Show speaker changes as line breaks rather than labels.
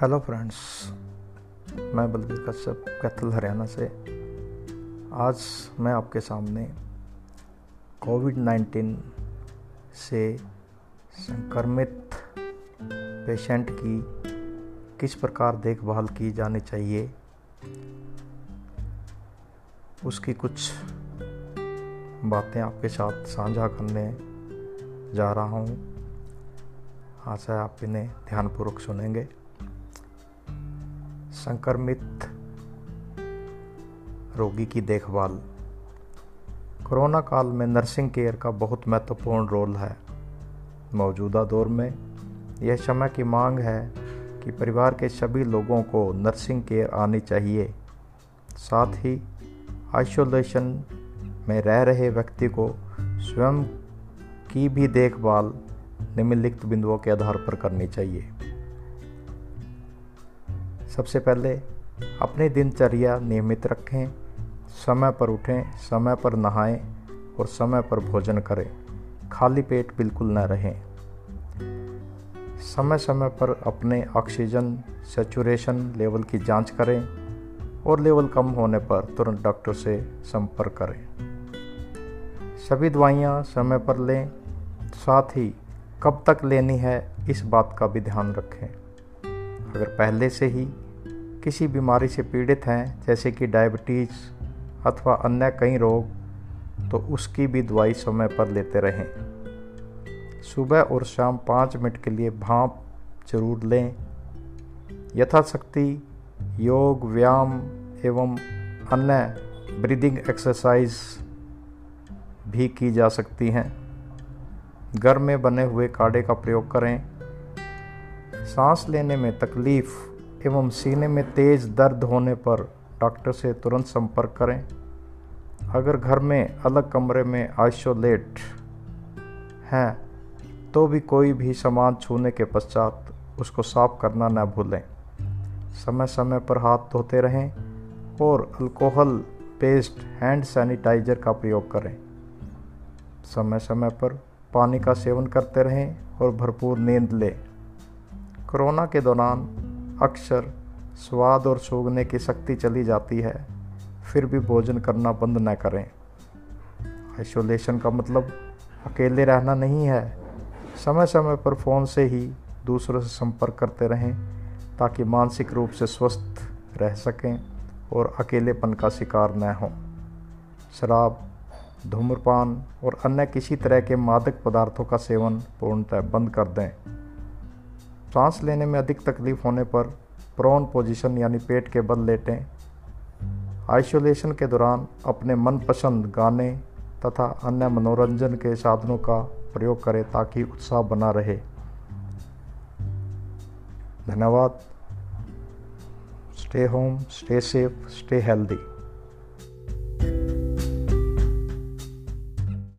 Hello friends मैं बलबीर कश्यप, कैथल, हरियाणा से। आज मैं आपके सामने कोविड नाइन्टीन से संक्रमित पेशेंट की किस प्रकार देखभाल की जानी चाहिए, उसकी कुछ बातें आपके साथ साझा करने जा रहा हूँ। आशा आप इन्हें ध्यानपूर्वक सुनेंगे। संक्रमित रोगी की देखभाल। कोरोना काल में नर्सिंग केयर का बहुत महत्वपूर्ण रोल है। मौजूदा दौर में यह समय की मांग है कि परिवार के सभी लोगों को नर्सिंग केयर आनी चाहिए। साथ ही आइसोलेशन में रह रहे व्यक्ति को स्वयं की भी देखभाल निम्नलिखित बिंदुओं के आधार पर करनी चाहिए। सबसे पहले अपनी दिनचर्या नियमित रखें, समय पर उठें, समय पर नहाएँ और समय पर भोजन करें। खाली पेट बिल्कुल न रहें। समय समय पर अपने ऑक्सीजन सेचुरेशन लेवल की जाँच करें और लेवल कम होने पर तुरंत डॉक्टर से संपर्क करें। सभी दवाइयाँ समय पर लें, साथ ही कब तक लेनी है इस बात का भी ध्यान रखें। अगर पहले से ही किसी बीमारी से पीड़ित हैं, जैसे कि डायबिटीज़ अथवा अन्य कई रोग तो उसकी भी दवाई समय पर लेते रहें। सुबह और शाम पाँच मिनट के लिए भाप ज़रूर लें। यथाशक्ति योग, व्यायाम एवं अन्य ब्रीदिंग एक्सरसाइज भी की जा सकती हैं। घर में बने हुए काढ़े का प्रयोग करें। सांस लेने में तकलीफ़ एवं सीने में तेज़ दर्द होने पर डॉक्टर से तुरंत संपर्क करें। अगर घर में अलग कमरे में आइसोलेट हैं तो भी कोई भी सामान छूने के पश्चात उसको साफ़ करना न भूलें। समय समय पर हाथ धोते रहें और अल्कोहल पेस्ट हैंड सैनिटाइजर का प्रयोग करें। समय समय पर पानी का सेवन करते रहें और भरपूर नींद लें। कोरोना के दौरान अक्सर स्वाद और सूंघने की शक्ति चली जाती है। फिर भी भोजन करना बंद न करें। आइसोलेशन का मतलब अकेले रहना नहीं है। समय समय पर फ़ोन से ही दूसरों से संपर्क करते रहें, ताकि मानसिक रूप से स्वस्थ रह सकें और अकेलेपन का शिकार न हों। शराब, धूम्रपान और अन्य किसी तरह के मादक पदार्थों का सेवन पूर्णतः बंद कर दें। सांस लेने में अधिक तकलीफ़ होने पर प्रोन पोजीशन यानी पेट के बल लेटें। आइसोलेशन के दौरान अपने मनपसंद गाने तथा अन्य मनोरंजन के साधनों का प्रयोग करें ताकि उत्साह बना रहे। धन्यवाद। Stay home stay safe stay healthy